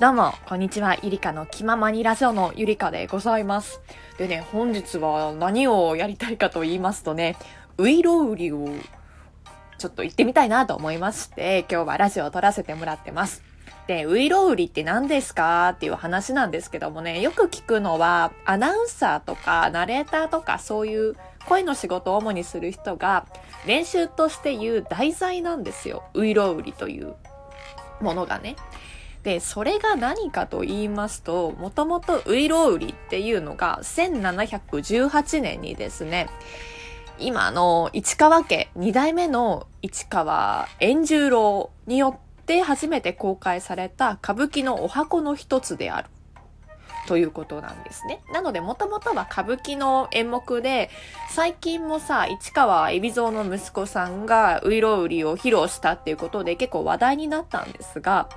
どうも、こんにちは。ゆりかの気ままにラジオのゆりかでございます。でね、本日は何をやりたいかと言いますとね、ウイロウリをちょっと行ってみたいなと思いまして、今日はラジオを撮らせてもらってます。で、ウイロウリって何ですかっていう話なんですけどもね、よく聞くのは、アナウンサーとかナレーターとかそういう声の仕事を主にする人が練習として言う題材なんですよ。ウイロウリというものがね。で、それが何かと言いますと、もともとウイロウリっていうのが1718年にですね、今の市川家2代目の市川円十郎によって初めて公開された歌舞伎のお箱の一つである。ということなんですね。なので、もともとは歌舞伎の演目で、最近もさ、市川海老蔵の息子さんがウイロウリを披露したっていうことで結構話題になったんですが、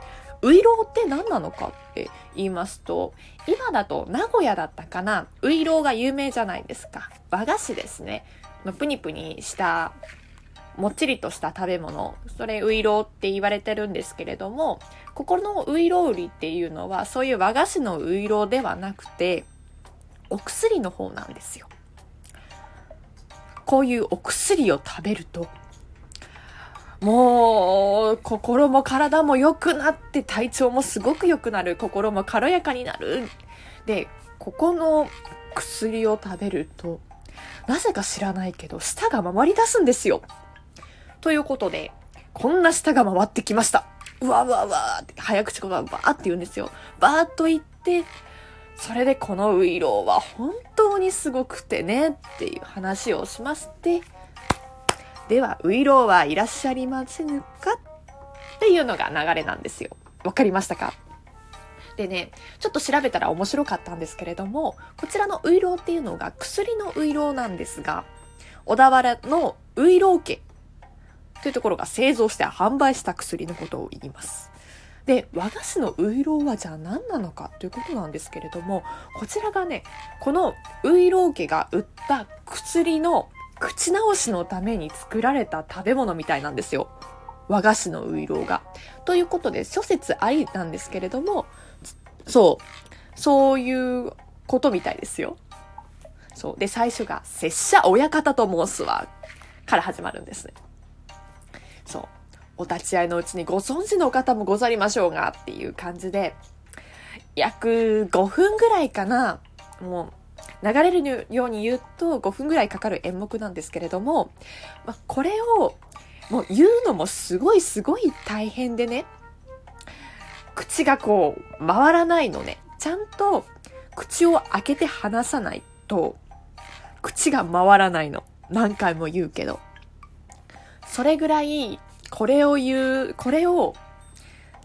ウイローって何なのかって言いますと、今だと名古屋だったかな、ウイローが有名じゃないですか。和菓子ですね。プニプニしたもっちりとした食べ物、それウイローって言われてるんですけれども、ここのウイロウリっていうのは、そういう和菓子のウイローではなくて、お薬の方なんですよ。こういうお薬を食べると、もう、心も体も良くなって体調もすごく良くなる。心も軽やかになる。で、ここの薬を食べると、なぜか知らないけど、舌が回り出すんですよ。ということで、こんな舌が回ってきました。うわうわうわって、早口言葉バーって言うんですよ。バーっと言って、それでこのウイローは本当にすごくてねっていう話をしまして、では、ウイローはいらっしゃいませんかっていうのが流れなんですよ。わかりましたか？でね、ちょっと調べたら面白かったんですけれども、こちらのウイローっていうのが薬のウイローなんですが、小田原のウイロー家というところが製造して販売した薬のことを言います。で、和菓子のウイローはじゃあ何なのかということなんですけれども、こちらがね、このウイロー家が売った薬の口直しのために作られた食べ物みたいなんですよ。和菓子のウイローが。ということで、諸説ありなんですけれども、そう、そういうことみたいですよ。そう。で、最初が、拙者親方と申すわ、から始まるんですね。そう。お立ち会いのうちにご存知の方もござりましょうが、っていう感じで、約5分ぐらいかな、もう、流れるように言うと5分ぐらいかかる演目なんですけれども、まあ、これをもう言うのもすごいすごい大変でね、口がこう回らないのね。ちゃんと口を開けて話さないと、口が回らないの。何回も言うけど。それぐらい、これを言う、これを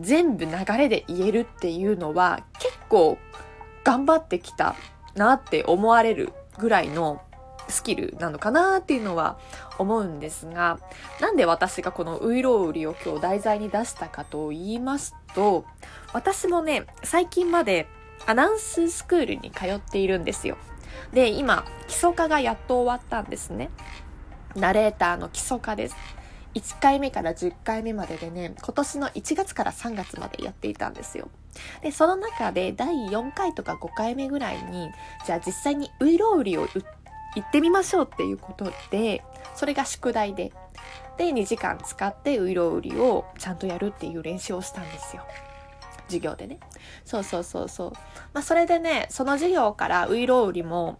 全部流れで言えるっていうのは結構頑張ってきたなって思われるぐらいのスキルなのかなっていうのは思うんですが、なんで私がこのウイロウリを今日題材に出したかと言いますと、私もね、最近までアナウンススクールに通っているんですよ。で、今、基礎科がやっと終わったんですね。ナレーターの基礎科です。1回目から10回目まででね、今年の1月から3月までやっていたんですよ。で、その中で第4回とか5回目ぐらいに、じゃあ実際にウイロウリを行ってみましょうっていうことで、それが宿題で、で、2時間使ってウイロウリをちゃんとやるっていう練習をしたんですよ。授業でね。そうそうそうそう。まあそれでね、その授業からウイロウリも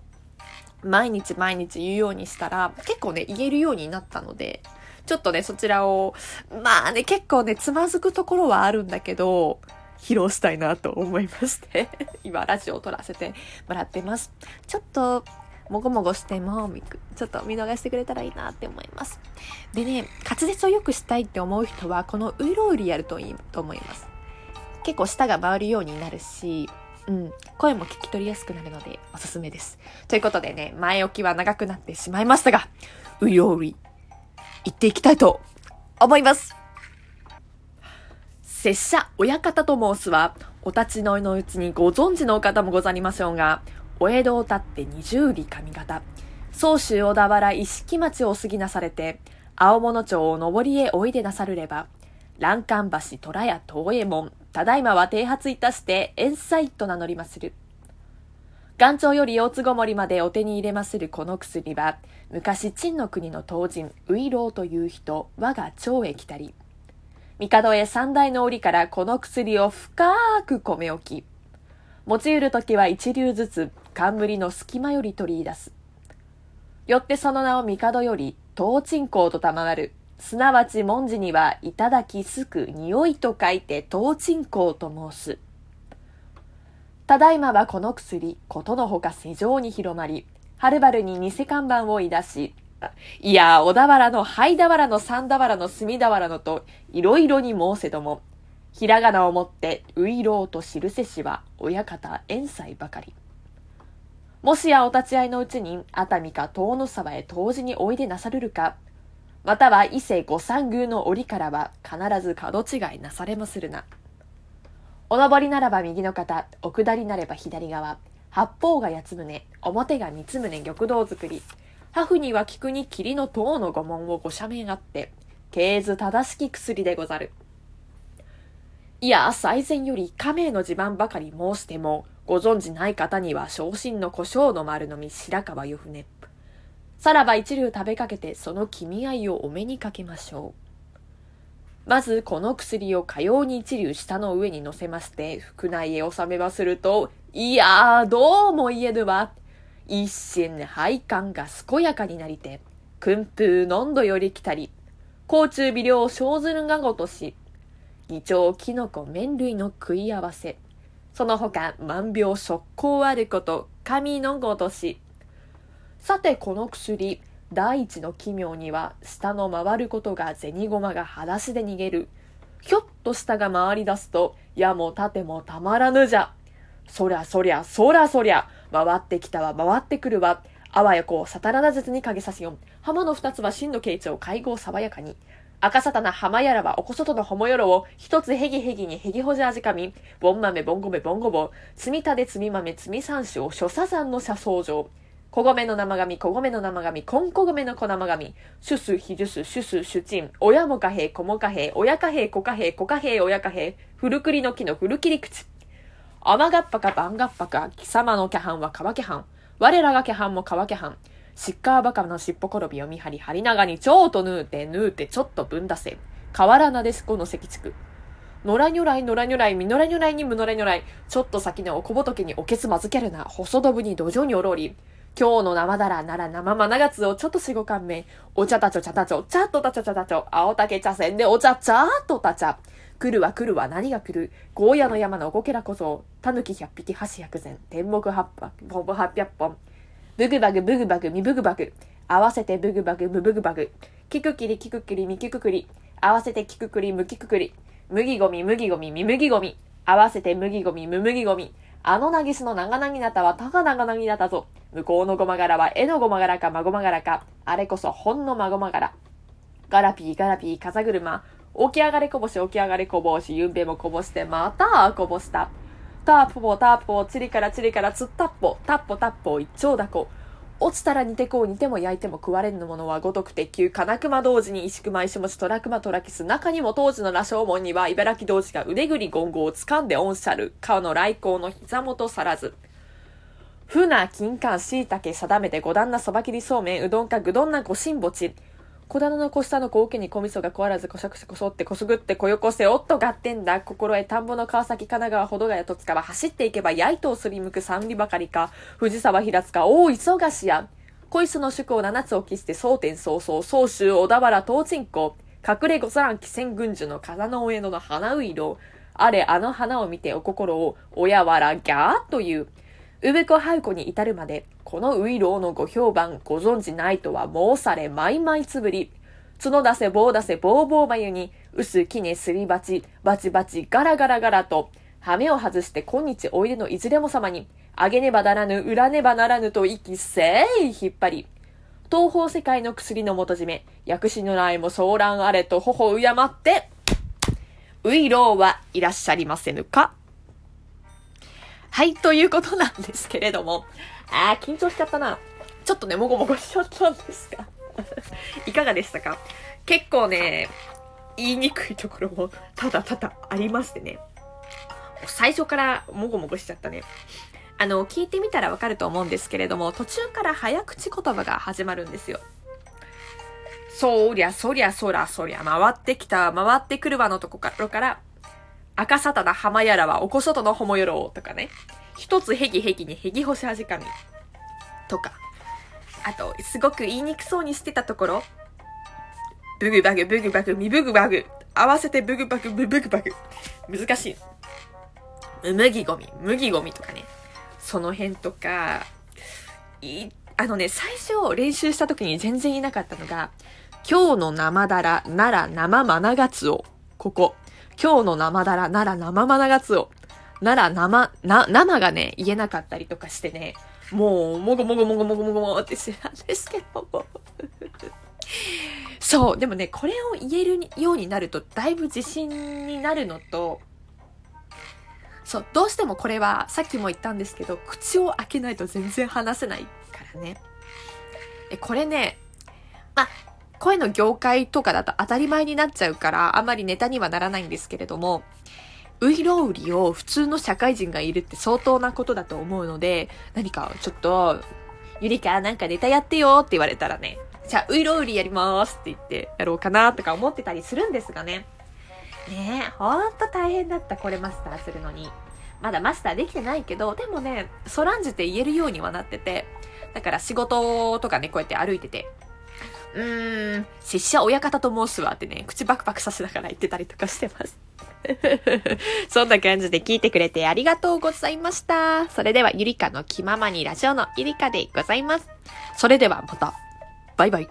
毎日毎日言うようにしたら結構ね、言えるようになったので、ちょっとね、そちらを、まあね、結構ね、つまずくところはあるんだけど、披露したいなと思いまして 今ラジオを撮らせてもらってます。ちょっと、もごもごしても、ちょっと見逃してくれたらいいなって思います。でね、滑舌を良くしたいって思う人は、このウイロウリやるといいと思います。結構舌が回るようになるし、うん、声も聞き取りやすくなるのでおすすめです。ということでね、前置きは長くなってしまいましたが、ウイロウリ行っていきたいと思います。拙者親方と申すは、お立ちのいのうちにご存知の方もござりましょうが、お江戸を立って二十里上方、総州小田原一色町を過ぎなされて、青物町を上りへおいでなさるれば、欄干橋虎屋東右衛門、ただいまは剃髪いたして、塩菜と名乗りまする。岩頂より大津ごもりまでお手に入れまするこの薬は、昔陳の国の当人、ウイローという人、我が蝶へ来たり、帝へ三代の折からこの薬を深く込め置き、持ちうるときは一流ずつ冠の隙間より取り出す。よってその名を帝より、東鎮香と賜る。すなわち文字には、いただきすく匂いと書いて東鎮香と申す。ただいまはこの薬、ことのほか世上に広まり、はるばるに偽看板をいだし、いや、小田原の灰俵の三俵の隅俵のと、いろいろに申せども、ひらがなをもって、ういろうと知るせしは、親方遠斎ばかり。もしやお立ち会いのうちに、熱海か遠野沢へ同時においでなさるるか、または伊勢御三宮の折からは必ず角違いなされまするな。お登りならば右の肩、お下りなれば左側、八方が八つ胸、表が三つ胸玉堂作り、ハフには菊に霧の塔の御門をご赦免あって、経図正しき薬でござる。いや、最前より家名の地盤ばかり申しても、ご存じない方には昇進の胡椒の丸のみ白川湯船。さらば一流食べかけてその君合いをお目にかけましょう。まずこの薬をかように一流下の上に乗せまして、腹内へ収めますると、いやー、どうも言えぬわ。一心配管が健やかになりて、訓風のんどより来たり、甲虫微量小ずるがごとし、胃腸キノコ麺類の食い合わせ。その他万病速攻あること、神のごとし。さてこの薬、第一の奇妙には、下の回ることが銭駒が裸足で逃げる。ひょっと下が回り出すと、矢も盾もたまらぬじゃ。そりゃそりゃ、そりゃそりゃ、回ってきたわ、回ってくるわ。あわよこう、さたらなずに影さしよん。浜の二つは真の慶長、会合爽やかに。赤さたな浜やらはおこそとのほもよろを一つへぎへぎにへぎほじ味かみ、ぼん豆ぼんごめぼんごぼ、つみたでつみ豆つみ山椒、諸佐山の車窓上。小米の生紙、小米の生紙、こんこ米の小生紙、シュス、ヒジュス、シュス、シュチン、親も貨幣、子も貨幣、親貨幣、子貨幣、子貨幣、親貨幣、古栗の木の古切り口。甘がっぱか番がっぱか、貴様のキャハンは川キャハン。我らがキャハンも川キャハン。シッカーバカの尻尾転びを見張り、張り長に蝶と縫うて、縫うてちょっとぶんだせ。河原なでしこの石畜。野良如来、野良如来、みのら如来にむのら如来。ちょっと先のお小仏におけつまずけるな。細どぶに土壌におろり。今日の生だらなら生まながつをちょっとしごかんめ。お茶たちょ茶たちょ、ちゃっとたちょ茶たちょ。青竹茶せんでお茶ちゃっとたちゃ。来るは来るは何が来る？ゴーヤの山のおこけらこそ。たぬき百匹、箸百膳。天目八本、八百本。ブグバグブグバグミブグバグ。合わせてブグバグムブグバグ。キクキリキクキリミキククリ。合わせてキククリムキククリ。麦ゴミ麦ゴミミ麦ゴミ。合わせて麦ゴミム麦ゴミ。あのなぎすの長なぎなたはたが長なぎなたぞ。向こうのごま柄は絵のごま柄かまごま柄か。あれこそほんのまごま柄。ガラピーガラピー風車。起き上がれこぼし起き上がれこぼし。ゆんべもこぼしてまたこぼした。ターポターポ、チリからチリからつったっぽ、タッポタッポ、一丁だこ。落ちたら煮てこう煮ても焼いても食われぬものはごとく鉄球、金熊同時に石熊石持ち虎熊虎キス、中にも当時の羅生門には茨城同士が腕ぐりゴンゴを掴んでオンシャル、顔の来光の膝元さらず。船、金柑、椎茸、定めて五段なそば切りそうめん、うどんかぐどんなごしんぼち。小棚の小下の小受けに小味噌が壊らずこしゃくしこそってこすぐってこよこせおっと合点だ。心得田んぼの川崎神奈川ほどがやとつかは走っていけばやいとをすりむく三里ばかりか。藤沢平塚大忙しや。小磯の宿を七つを期して蒼天早々総州小田原東鎮港隠れ御座蘭汽船軍樹の風の上野の花ういろあれあの花を見てお心を親わらギャーという産子ハウコに至るまで、このウイローのご評判ご存知ないとは申されまいまいつぶり。角出せ棒出せ棒棒眉に、薄きねすり鉢、バチバチガラガラガラと、羽目を外して今日おいでのいずれも様に、あげねばならぬ、裏ねばならぬと息せい引っ張り、東方世界の薬の元締め、薬師の来も騒乱あれと頬を敬って、ウイローはいらっしゃりませぬか？はい、ということなんですけれども。あー、緊張しちゃったな。ちょっとね、もごもごしちゃったんですが。いかがでしたか？結構ね、言いにくいところもただただありましてね。最初からもごもごしちゃったね。あの、聞いてみたらわかると思うんですけれども、途中から早口言葉が始まるんですよ。そりゃそりゃそらそりゃ、回ってきた、回ってくるわのとこから、赤さたな浜やらはおこそとのほもよろとかね。一つへぎへぎにへぎほしはじかみ。とか。あと、すごく言いにくそうにしてたところ。ブグバグ、ブグバグ、ミブグバグ。合わせてブグバグ、ブブグバグ。難しい。麦ゴミ、麦ゴミとかね。その辺とか、い、あのね、最初練習した時に全然いなかったのが、今日の生だら、奈良生マナガツオ。ここ。今日の生だら、奈良生マナガツオ。奈良生、な、生がね、言えなかったりとかしてね、もう、もごもごもごもごもごもってしてたんですけど。そう、でもね、これを言えるようになると、だいぶ自信になるのと、そう、どうしてもこれは、さっきも言ったんですけど、口を開けないと全然話せないからね。え、これね、まあ、声の業界とかだと当たり前になっちゃうから、あまりネタにはならないんですけれども、ウイロウリを普通の社会人がいるって相当なことだと思うので、何かちょっと、ゆりかなんかネタやってよって言われたらね、じゃあウイロウリやりますって言ってやろうかなとか思ってたりするんですがね。ねえ、ほんと大変だった、これマスターするのに。まだマスターできてないけど、でもね、そらんじて言えるようにはなってて、だから仕事とかね、こうやって歩いてて、うーん、拙者親方と申すわってね、口バクバクさせながら言ってたりとかしてます。そんな感じで聞いてくれてありがとうございました。それではゆりかの気ままにラジオのゆりかでございます。それではまた。バイバイ。